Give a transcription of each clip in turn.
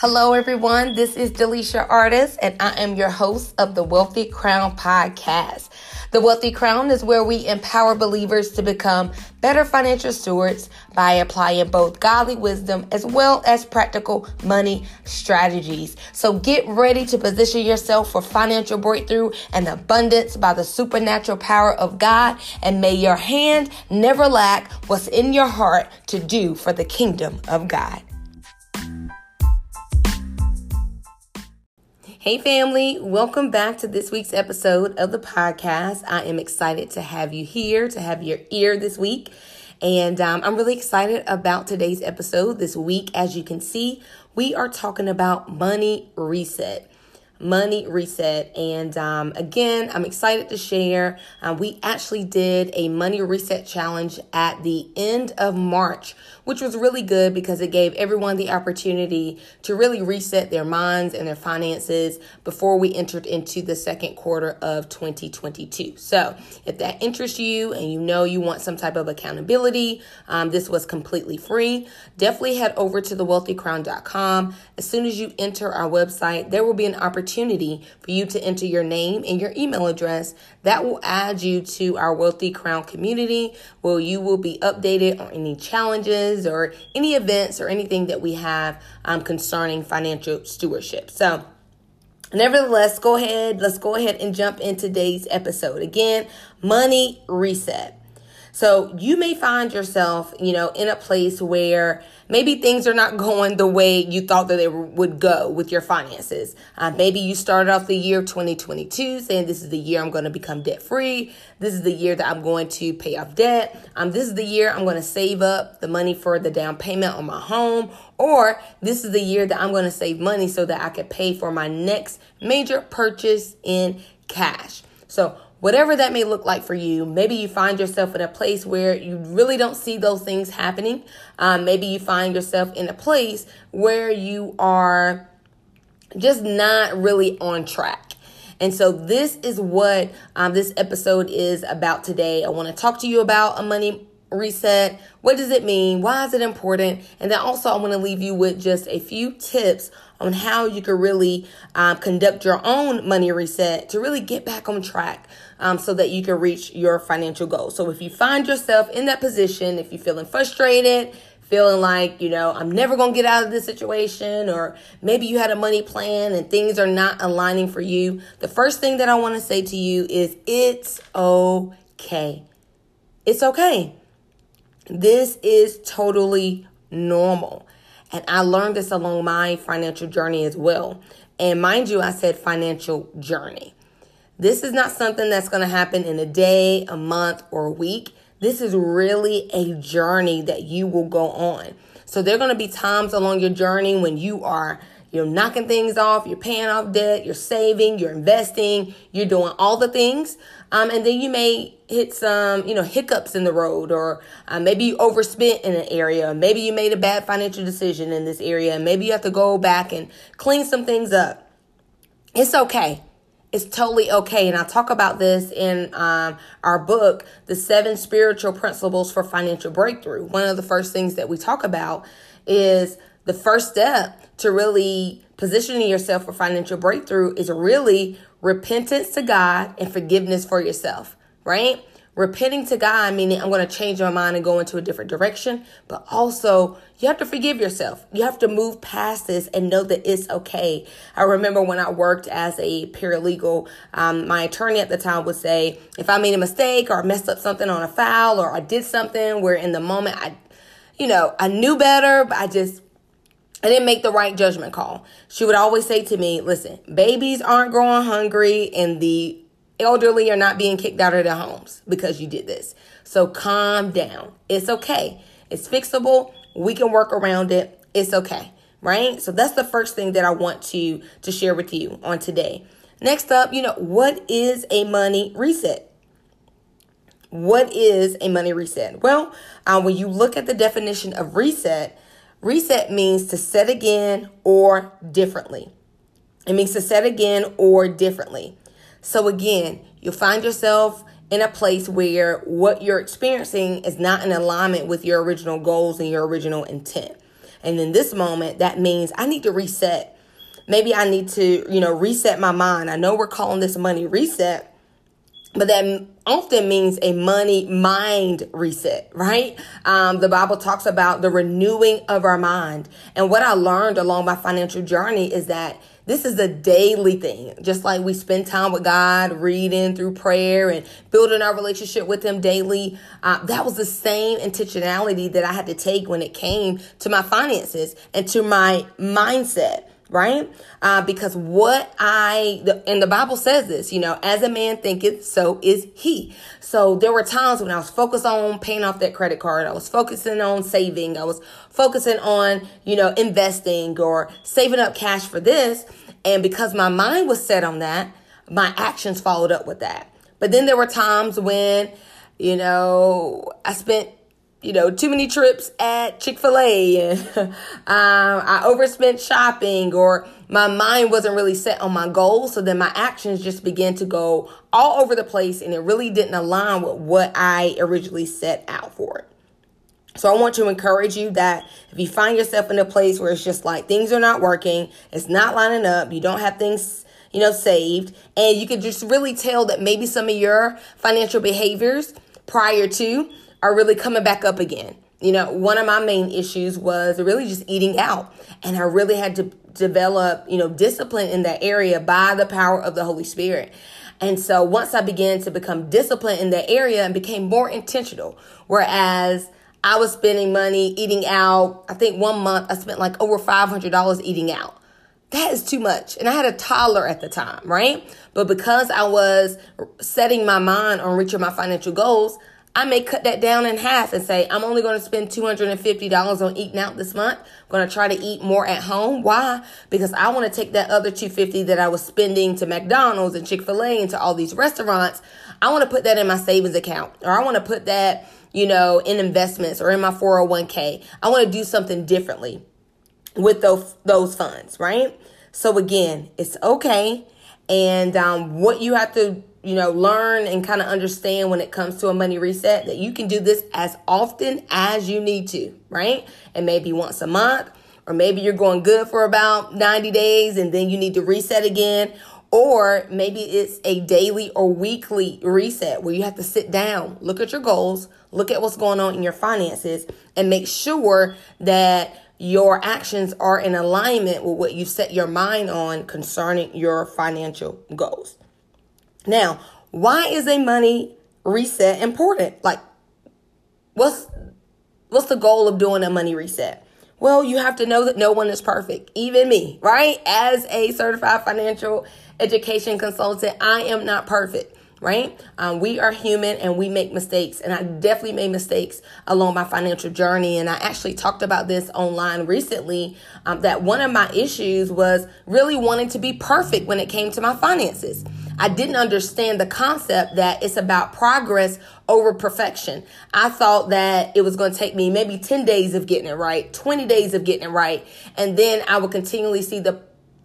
Hello, everyone. This is Delisha Artist, and I am your host of the Wealthy Crown podcast. The Wealthy Crown is where we empower believers to become better financial stewards by applying both godly wisdom as well as practical money strategies. So get ready to position yourself for financial breakthrough and abundance by the supernatural power of God, and may your hand never lack what's in your heart to do for the kingdom of God. Hey, family, welcome back to this week's episode of the podcast. I am excited to have you here, to have your ear this week. And um, I'm really excited about today's episode. This week, as you can see, we are talking about money reset money reset. And um, again, I'm excited to share. Uh, we actually did a money reset challenge at the end of March, which was really good because it gave everyone the opportunity to really reset their minds and their finances before we entered into the second quarter of 2022. So, if that interests you and you know you want some type of accountability, um, this was completely free. Definitely head over to thewealthycrown.com. As soon as you enter our website, there will be an opportunity opportunity for you to enter your name and your email address. That will add you to our Wealthy Crown community where you will be updated on any challenges or any events or anything that we have um, concerning financial stewardship. So, nevertheless, go ahead. Let's go ahead and jump in today's episode. Again, money reset. So you may find yourself, you know, in a place where maybe things are not going the way you thought that they would go with your finances. Uh, maybe you started off the year 2022 saying this is the year I'm going to become debt free. This is the year that I'm going to pay off debt. Um, this is the year I'm going to save up the money for the down payment on my home. Or this is the year that I'm going to save money so that I can pay for my next major purchase in cash. So whatever that may look like for you. Maybe you find yourself in a place where you really don't see those things happening. Um, maybe you find yourself in a place where you are just not really on track. And so, this is what um, this episode is about today. I want to talk to you about a money reset. What does it mean? Why is it important? And then also, I want to leave you with just a few tips on how you can really um, conduct your own money reset to really get back on track um, so that you can reach your financial goals. So if you find yourself in that position, if you're feeling frustrated, feeling like, you know, I'm never going to get out of this situation, or maybe you had a money plan and things are not aligning for you, the first thing that I want to say to you is it's okay. It's okay. This is totally normal. And I learned this along my financial journey as well. And mind you, I said financial journey. This is not something that's going to happen in a day, a month, or a week. This is really a journey that you will go on. So there are going to be times along your journey when you are you're knocking things off, you're paying off debt, you're saving, you're investing, you're doing all the things. Um, and then you may hit some, you know, hiccups in the road, or uh, maybe you overspent in an area, maybe you made a bad financial decision in this area, maybe you have to go back and clean some things up. It's okay. It's totally okay. And I talk about this in um, our book, The Seven Spiritual Principles for Financial Breakthrough. One of the first things that we talk about is the first step to really positioning yourself for financial breakthrough is really repentance to God and forgiveness for yourself, right? Repenting to God, meaning I'm going to change my mind and go into a different direction, but also you have to forgive yourself. You have to move past this and know that it's okay. I remember when I worked as a paralegal, um, my attorney at the time would say, if I made a mistake or I messed up something on a file or I did something where in the moment I, you know, I knew better, but I just I didn't make the right judgment call. She would always say to me, listen, babies aren't growing hungry and the elderly are not being kicked out of their homes because you did this. So calm down. It's okay. It's fixable. We can work around it. It's okay. Right? So that's the first thing that I want to to share with you on today. Next up, you know, what is a money reset? What is a money reset? Well, uh, when you look at the definition of reset, Reset means to set again or differently. It means to set again or differently. So again, you'll find yourself in a place where what you're experiencing is not in alignment with your original goals and your original intent. And in this moment, that means I need to reset. Maybe I need to, you know, reset my mind. I know we're calling this money reset, but that often means a money mind reset, right? Um, the Bible talks about the renewing of our mind. And what I learned along my financial journey is that this is a daily thing. Just like we spend time with God, reading through prayer and building our relationship with Him daily. Uh, that was the same intentionality that I had to take when it came to my finances and to my mindset right? Uh, because what I, the, and the Bible says this, you know, as a man thinketh, so is he. So there were times when I was focused on paying off that credit card. I was focusing on saving. I was focusing on, you know, investing or saving up cash for this. And because my mind was set on that, my actions followed up with that. But then there were times when, you know, I spent you know, too many trips at Chick fil A and um, I overspent shopping or my mind wasn't really set on my goals. So then my actions just began to go all over the place and it really didn't align with what I originally set out for. So I want to encourage you that if you find yourself in a place where it's just like things are not working, it's not lining up, you don't have things you know, saved, and you can just really tell that maybe some of your financial behaviors prior to are really coming back up again. You know, one of my main issues was really just eating out. And I really had to develop, you know, discipline in that area by the power of the Holy Spirit. And so once I began to become disciplined in that area and became more intentional, whereas I was spending money eating out, I think one month I spent like over $500 eating out. That is too much. And I had a toddler at the time, right? But because I was setting my mind on reaching my financial goals, I may cut that down in half and say, I'm only going to spend $250 on eating out this month. I'm going to try to eat more at home. Why? Because I want to take that other 250 that I was spending to McDonald's and Chick-fil-A and to all these restaurants. I want to put that in my savings account or I want to put that, you know, in investments or in my 401k. I want to do something differently with those, those funds, right? So again, it's okay. And um, what you have to you know, learn and kind of understand when it comes to a money reset that you can do this as often as you need to, right? And maybe once a month, or maybe you're going good for about 90 days and then you need to reset again. Or maybe it's a daily or weekly reset where you have to sit down, look at your goals, look at what's going on in your finances, and make sure that your actions are in alignment with what you set your mind on concerning your financial goals. Now, why is a money reset important? Like, what's what's the goal of doing a money reset? Well, you have to know that no one is perfect, even me, right? As a certified financial education consultant, I am not perfect right? Um, we are human and we make mistakes. And I definitely made mistakes along my financial journey. And I actually talked about this online recently um, that one of my issues was really wanting to be perfect when it came to my finances. I didn't understand the concept that it's about progress over perfection. I thought that it was going to take me maybe 10 days of getting it right, 20 days of getting it right, and then I would continually see the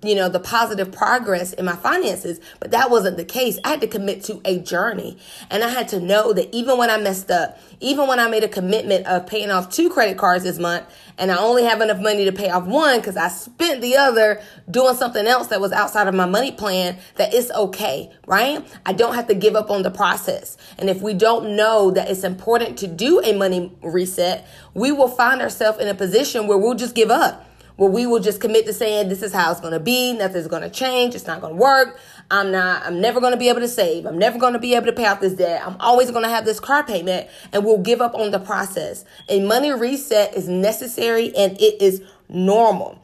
you know, the positive progress in my finances, but that wasn't the case. I had to commit to a journey and I had to know that even when I messed up, even when I made a commitment of paying off two credit cards this month and I only have enough money to pay off one because I spent the other doing something else that was outside of my money plan, that it's okay, right? I don't have to give up on the process. And if we don't know that it's important to do a money reset, we will find ourselves in a position where we'll just give up where we will just commit to saying this is how it's going to be. Nothing's going to change. It's not going to work. I'm not i'm never going to be able to save. I'm never going to be able to pay off this debt. I'm always going to have this car payment and we'll give up on the process. A money reset is necessary and it is normal.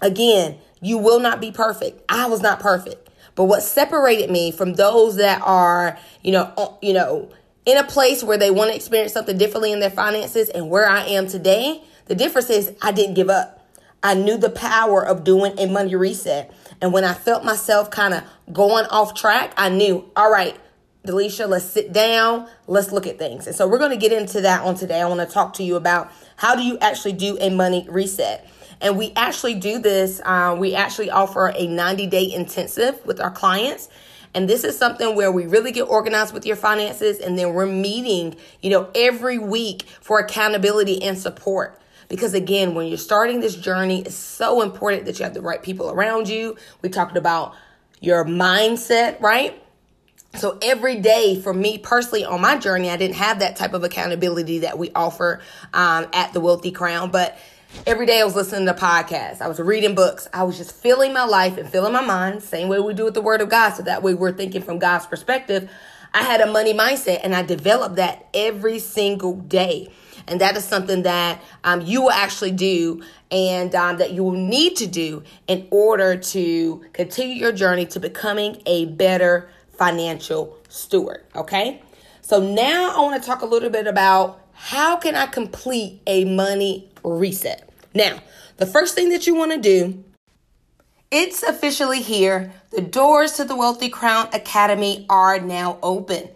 Again you will not be perfect. I was not perfect. But what separated me from those that are you know you know in a place where they want to experience something differently in their finances and where i am today the difference is i didn't give up I knew the power of doing a money reset. And when I felt myself kind of going off track, I knew, all right, Delisha, let's sit down, let's look at things. And so we're going to get into that on today. I want to talk to you about how do you actually do a money reset. And we actually do this, uh, we actually offer a 90 day intensive with our clients. And this is something where we really get organized with your finances. And then we're meeting, you know, every week for accountability and support Because again, when you're starting this journey, it's so important that you have the right people around you. We talked about your mindset, right? So every day for me personally on my journey, I didn't have that type of accountability that we offer um, at the Wealthy Crown, but every day I was listening to podcasts. I was reading books. I was just filling my life and filling my mind, same way we do with the Word of God. So that way we're thinking from God's perspective. I had a money mindset and I developed that every single day. And that is something that um, you will actually do and um, that you will need to do in order to continue your journey to becoming a better financial steward. Okay. So now I want to talk a little bit about how can I complete a money reset. Now, the first thing that you want to do, it's officially here. The doors to the Wealthy Crown Academy are now open.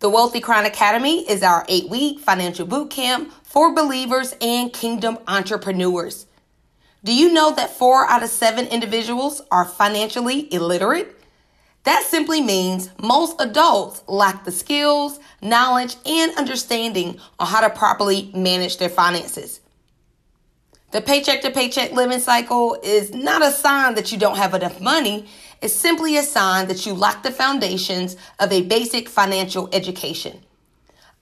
The Wealthy Crown Academy is our eight week financial boot camp for believers and kingdom entrepreneurs. Do you know that four out of seven individuals are financially illiterate? That simply means most adults lack the skills, knowledge, and understanding on how to properly manage their finances. The paycheck to paycheck living cycle is not a sign that you don't have enough money. It's simply a sign that you lack the foundations of a basic financial education.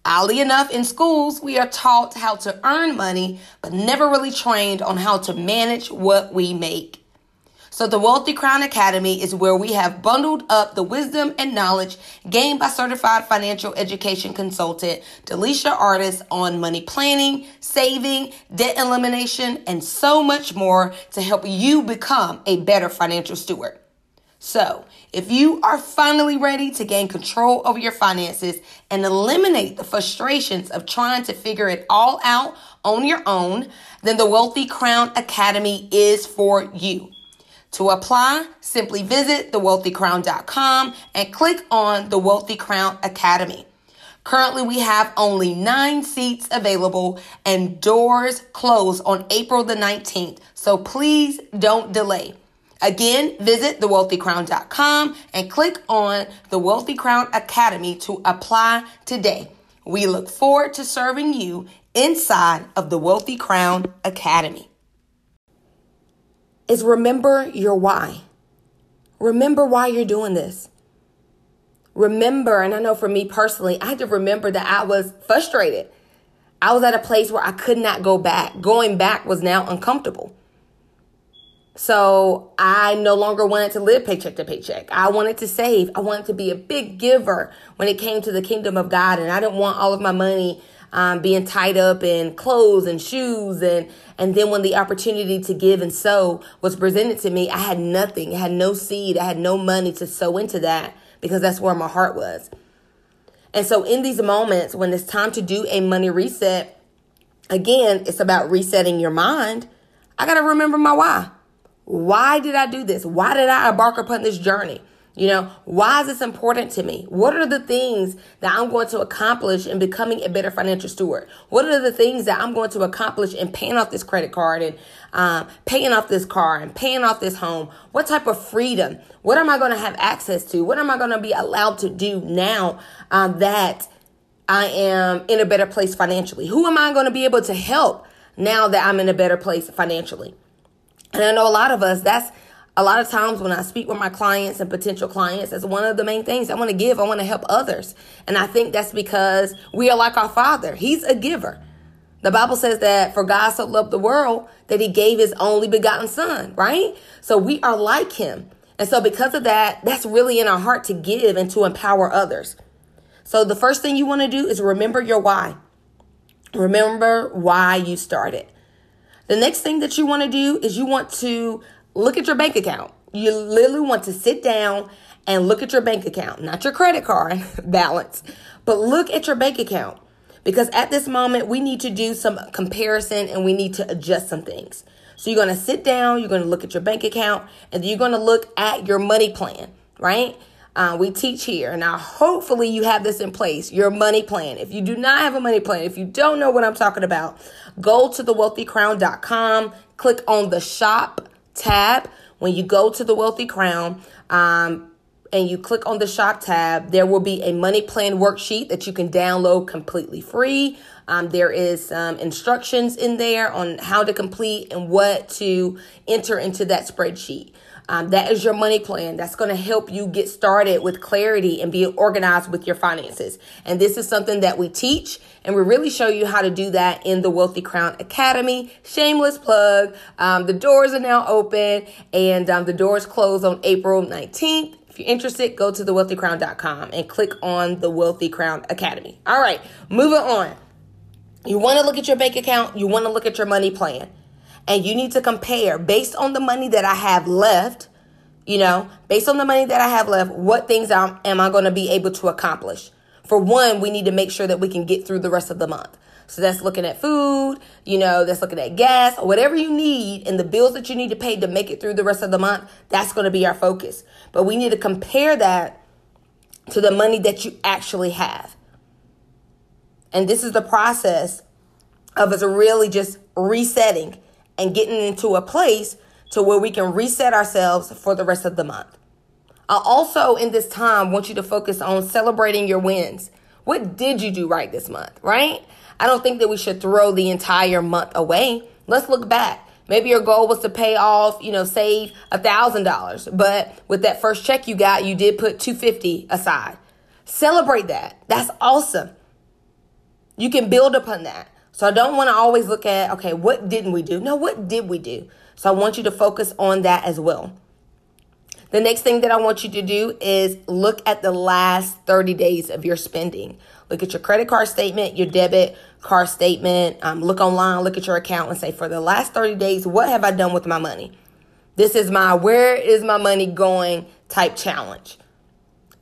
Oddly enough, in schools, we are taught how to earn money, but never really trained on how to manage what we make. So the Wealthy Crown Academy is where we have bundled up the wisdom and knowledge gained by certified financial education consultant Delisha Artist on money planning, saving, debt elimination, and so much more to help you become a better financial steward. So, if you are finally ready to gain control over your finances and eliminate the frustrations of trying to figure it all out on your own, then the Wealthy Crown Academy is for you. To apply, simply visit thewealthycrown.com and click on the Wealthy Crown Academy. Currently, we have only nine seats available and doors close on April the 19th. So please don't delay. Again, visit thewealthycrown.com and click on the Wealthy Crown Academy to apply today. We look forward to serving you inside of the Wealthy Crown Academy is remember your why. Remember why you're doing this. Remember, and I know for me personally, I had to remember that I was frustrated. I was at a place where I could not go back. Going back was now uncomfortable. So I no longer wanted to live paycheck to paycheck. I wanted to save. I wanted to be a big giver when it came to the kingdom of God. And I didn't want all of my money um, being tied up in clothes and shoes and and then when the opportunity to give and sow was presented to me, I had nothing. I had no seed. I had no money to sow into that because that's where my heart was. And so in these moments when it's time to do a money reset, again, it's about resetting your mind. I got to remember my why. Why did I do this? Why did I embark upon this journey? You know, why is this important to me? What are the things that I'm going to accomplish in becoming a better financial steward? What are the things that I'm going to accomplish in paying off this credit card and um, paying off this car and paying off this home? What type of freedom? What am I going to have access to? What am I going to be allowed to do now um, that I am in a better place financially? Who am I going to be able to help now that I'm in a better place financially? And I know a lot of us, that's a lot of times when I speak with my clients and potential clients, that's one of the main things I want to give. I want to help others. And I think that's because we are like our Father. He's a giver. The Bible says that for God so loved the world that he gave his only begotten son, right? So we are like him. And so because of that, that's really in our heart to give and to empower others. So the first thing you want to do is remember your why. Remember why you started. The next thing that you want to do is you want to look at your bank account. You literally want to sit down and look at your bank account, not your credit card balance, but look at your bank account. Because at this moment, we need to do some comparison and we need to adjust some things. So you're going to sit down, you're going to look at your bank account, and you're going to look at your money plan, right? Uh, we teach here. Now, hopefully, you have this in place your money plan. If you do not have a money plan, if you don't know what I'm talking about, go to thewealthycrown.com, click on the shop tab when you go to the Wealthy Crown. Um, and you click on the shop tab, there will be a money plan worksheet that you can download completely free. Um, there is some instructions in there on how to complete and what to enter into that spreadsheet. Um, that is your money plan. That's going to help you get started with clarity and be organized with your finances. And this is something that we teach and we really show you how to do that in the Wealthy Crown Academy. Shameless plug. Um, the doors are now open and um, the doors close on April 19th. If you're interested, go to thewealthycrown.com and click on the Wealthy Crown Academy. All right, moving on. You want to look at your bank account, you want to look at your money plan and you need to compare based on the money that I have left, you know, based on the money that I have left, what things am, am I going to be able to accomplish? For one, we need to make sure that we can get through the rest of the month. So that's looking at food, you know, that's looking at gas, whatever you need and the bills that you need to pay to make it through the rest of the month. That's going to be our focus. But we need to compare that to the money that you actually have. And this is the process of us really just resetting and getting into a place to where we can reset ourselves for the rest of the month. I also, in this time, want you to focus on celebrating your wins. What did you do right this month, right? I don't think that we should throw the entire month away. Let's look back. Maybe your goal was to pay off, you know, save a thousand dollars, but with that first check you got, you did put 250 aside. Celebrate that. That's awesome. You can build upon that. So I don't want to always look at, okay, what didn't we do? No, what did we do? So I want you to focus on that as well. The next thing that I want you to do is look at the last 30 days of your spending. Look at your credit card statement, your debit card statement. Um, look online, look at your account and say, for the last 30 days, what have I done with my money? This is my where is my money going type challenge.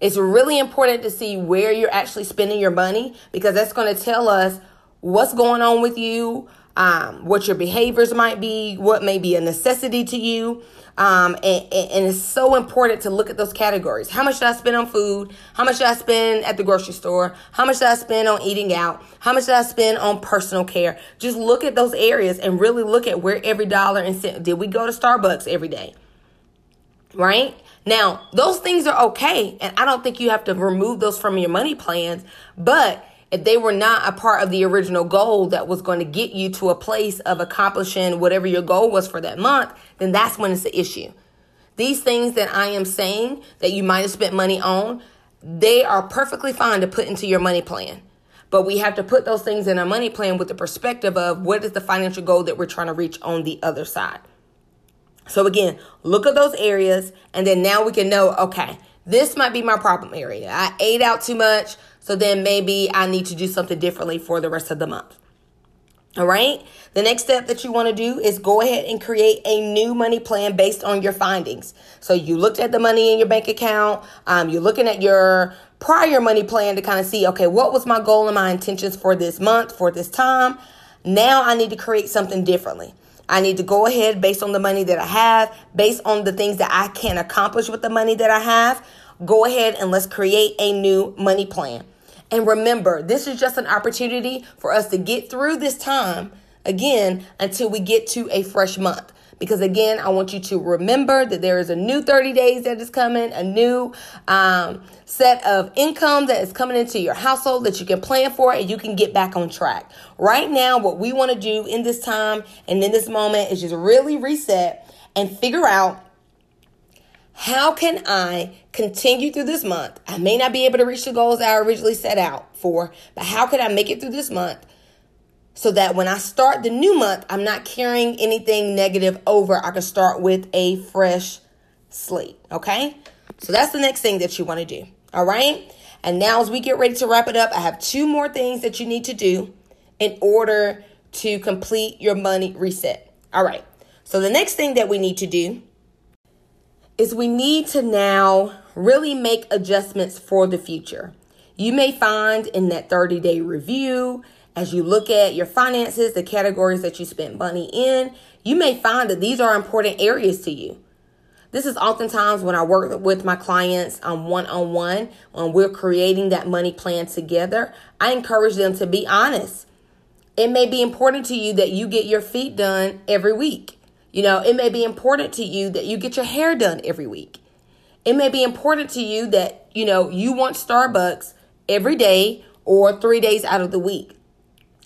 It's really important to see where you're actually spending your money because that's going to tell us what's going on with you, um, what your behaviors might be, what may be a necessity to you. Um, and, and, it's so important to look at those categories. How much did I spend on food? How much did I spend at the grocery store? How much did I spend on eating out? How much did I spend on personal care? Just look at those areas and really look at where every dollar and cent. Did we go to Starbucks every day? Right? Now, those things are okay. And I don't think you have to remove those from your money plans, but if they were not a part of the original goal that was going to get you to a place of accomplishing whatever your goal was for that month, then that's when it's an issue. These things that I am saying that you might have spent money on, they are perfectly fine to put into your money plan. But we have to put those things in our money plan with the perspective of what is the financial goal that we're trying to reach on the other side. So again, look at those areas and then now we can know, okay, this might be my problem area. I ate out too much. So then maybe I need to do something differently for the rest of the month. All right. The next step that you want to do is go ahead and create a new money plan based on your findings. So you looked at the money in your bank account. Um, you're looking at your prior money plan to kind of see, okay, what was my goal and my intentions for this month, for this time? Now I need to create something differently. I need to go ahead based on the money that I have, based on the things that I can accomplish with the money that I have. Go ahead and let's create a new money plan. And remember, this is just an opportunity for us to get through this time again until we get to a fresh month. Because again, I want you to remember that there is a new 30 days that is coming, a new um, set of income that is coming into your household that you can plan for and you can get back on track. Right now, what we want to do in this time and in this moment is just really reset and figure out how can I continue through this month? I may not be able to reach the goals I originally set out for, but how can I make it through this month so that when I start the new month, I'm not carrying anything negative over? I can start with a fresh slate, okay? So that's the next thing that you want to do, all right? And now, as we get ready to wrap it up, I have two more things that you need to do in order to complete your money reset. All right. So, the next thing that we need to do is we need to now really make adjustments for the future. You may find in that 30 day review, as you look at your finances, the categories that you spent money in, you may find that these are important areas to you. This is oftentimes when I work with my clients um, on one on one, when we're creating that money plan together, I encourage them to be honest. It may be important to you that you get your feet done every week. You know, it may be important to you that you get your hair done every week. It may be important to you that, you know, you want Starbucks every day or three days out of the week.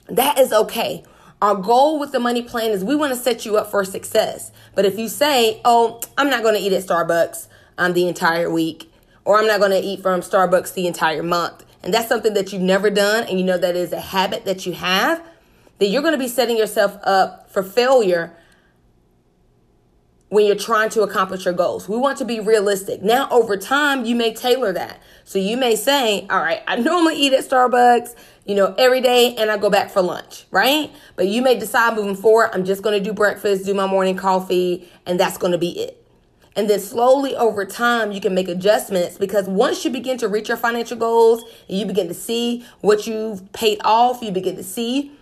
That is okay. Our goal with the money plan is we want to set you up for success. But if you say, oh, I'm not going to eat at Starbucks um, the entire week, or I'm not going to eat from Starbucks the entire month, and that's something that you've never done, and you know that is a habit that you have, then you're going to be setting yourself up for failure when you're trying to accomplish your goals. We want to be realistic. Now, over time, you may tailor that. So you may say, all right, I normally eat at Starbucks, you know, every day and I go back for lunch, right? But you may decide moving forward, I'm just going to do breakfast, do my morning coffee, and that's going to be it. And then slowly over time, you can make adjustments because once you begin to reach your financial goals and you begin to see what you've paid off, you begin to see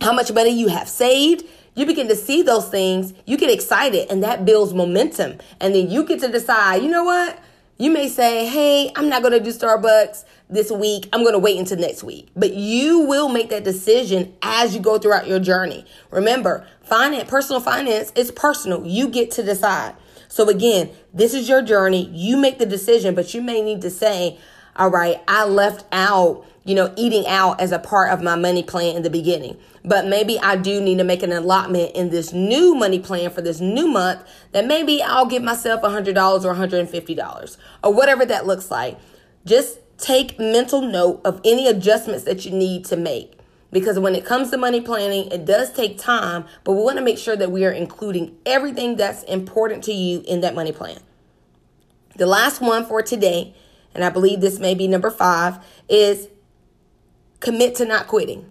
how much money you have saved, you begin to see those things, you get excited and that builds momentum. And then you get to decide, you know what? You may say, hey, I'm not going to do Starbucks this week. I'm going to wait until next week. But you will make that decision as you go throughout your journey. Remember, finance, personal finance is personal. You get to decide. So again, this is your journey. You make the decision, but you may need to say, all right, I left out, you know, eating out as a part of my money plan in the beginning. But maybe I do need to make an allotment in this new money plan for this new month that maybe I'll give myself $100 or $150 or whatever that looks like. Just take mental note of any adjustments that you need to make. Because when it comes to money planning, it does take time, but we want to make sure that we are including everything that's important to you in that money plan. The last one for today and I believe this may be number five, is commit to not quitting.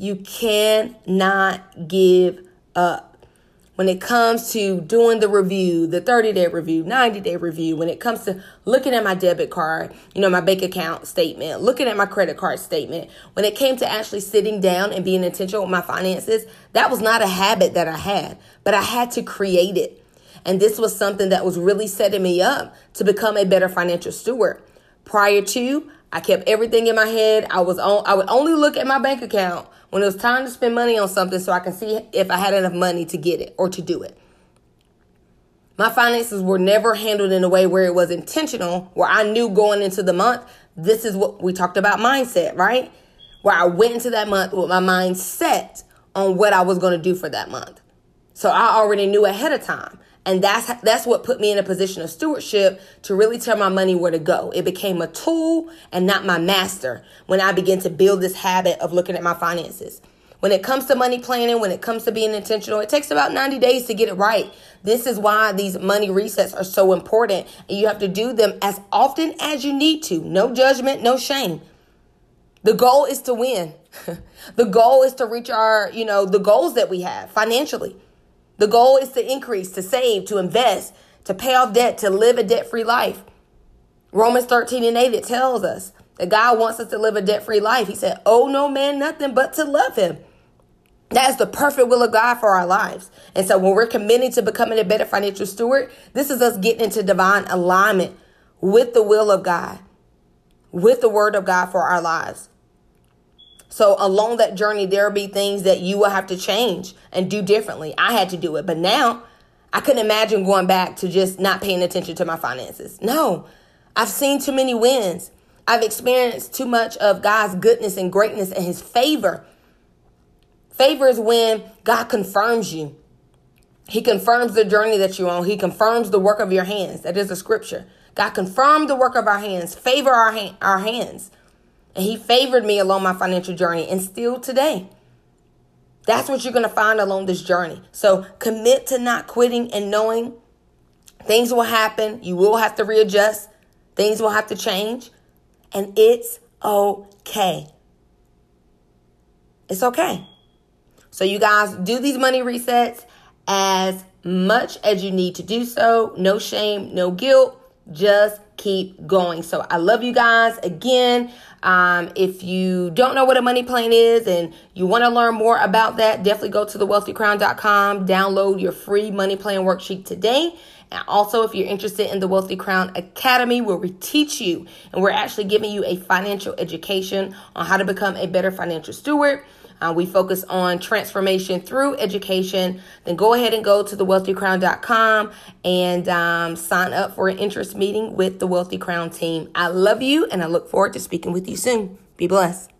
You cannot give up. When it comes to doing the review, the 30 day review, 90 day review, when it comes to looking at my debit card, you know, my bank account statement, looking at my credit card statement, when it came to actually sitting down and being intentional with my finances, that was not a habit that I had, but I had to create it. And this was something that was really setting me up to become a better financial steward. Prior to, I kept everything in my head. I was on I would only look at my bank account when it was time to spend money on something so I can see if I had enough money to get it or to do it. My finances were never handled in a way where it was intentional, where I knew going into the month, this is what we talked about mindset, right? Where I went into that month with my mind set on what I was going to do for that month. So I already knew ahead of time. And that's that's what put me in a position of stewardship to really tell my money where to go. It became a tool and not my master when I began to build this habit of looking at my finances. When it comes to money planning, when it comes to being intentional, it takes about 90 days to get it right. This is why these money resets are so important. And you have to do them as often as you need to. No judgment, no shame. The goal is to win. the goal is to reach our, you know, the goals that we have financially. The goal is to increase, to save, to invest, to pay off debt, to live a debt free life. Romans 13 and 8, it tells us that God wants us to live a debt free life. He said, Oh, no man, nothing but to love him. That is the perfect will of God for our lives. And so when we're committing to becoming a better financial steward, this is us getting into divine alignment with the will of God, with the word of God for our lives. So along that journey, there'll be things that you will have to change and do differently. I had to do it, but now I couldn't imagine going back to just not paying attention to my finances. No, I've seen too many wins. I've experienced too much of God's goodness and greatness and his favor. Favor is when God confirms you. He confirms the journey that you're on. He confirms the work of your hands. That is a scripture. God confirmed the work of our hands. Favor our, ha- our hands. And he favored me along my financial journey and still today. That's what you're going to find along this journey. So commit to not quitting and knowing things will happen. You will have to readjust. Things will have to change. And it's okay. It's okay. So you guys do these money resets as much as you need to do so. No shame, no guilt. Just keep going. So I love you guys. Again, um, if you don't know what a money plan is and you want to learn more about that, definitely go to thewealthycrown.com, download your free money plan worksheet today. And also, if you're interested in the Wealthy Crown Academy, where we teach you and we're actually giving you a financial education on how to become a better financial steward. Uh, we focus on transformation through education. Then go ahead and go to thewealthycrown.com and um, sign up for an interest meeting with the Wealthy Crown team. I love you and I look forward to speaking with you soon. Be blessed.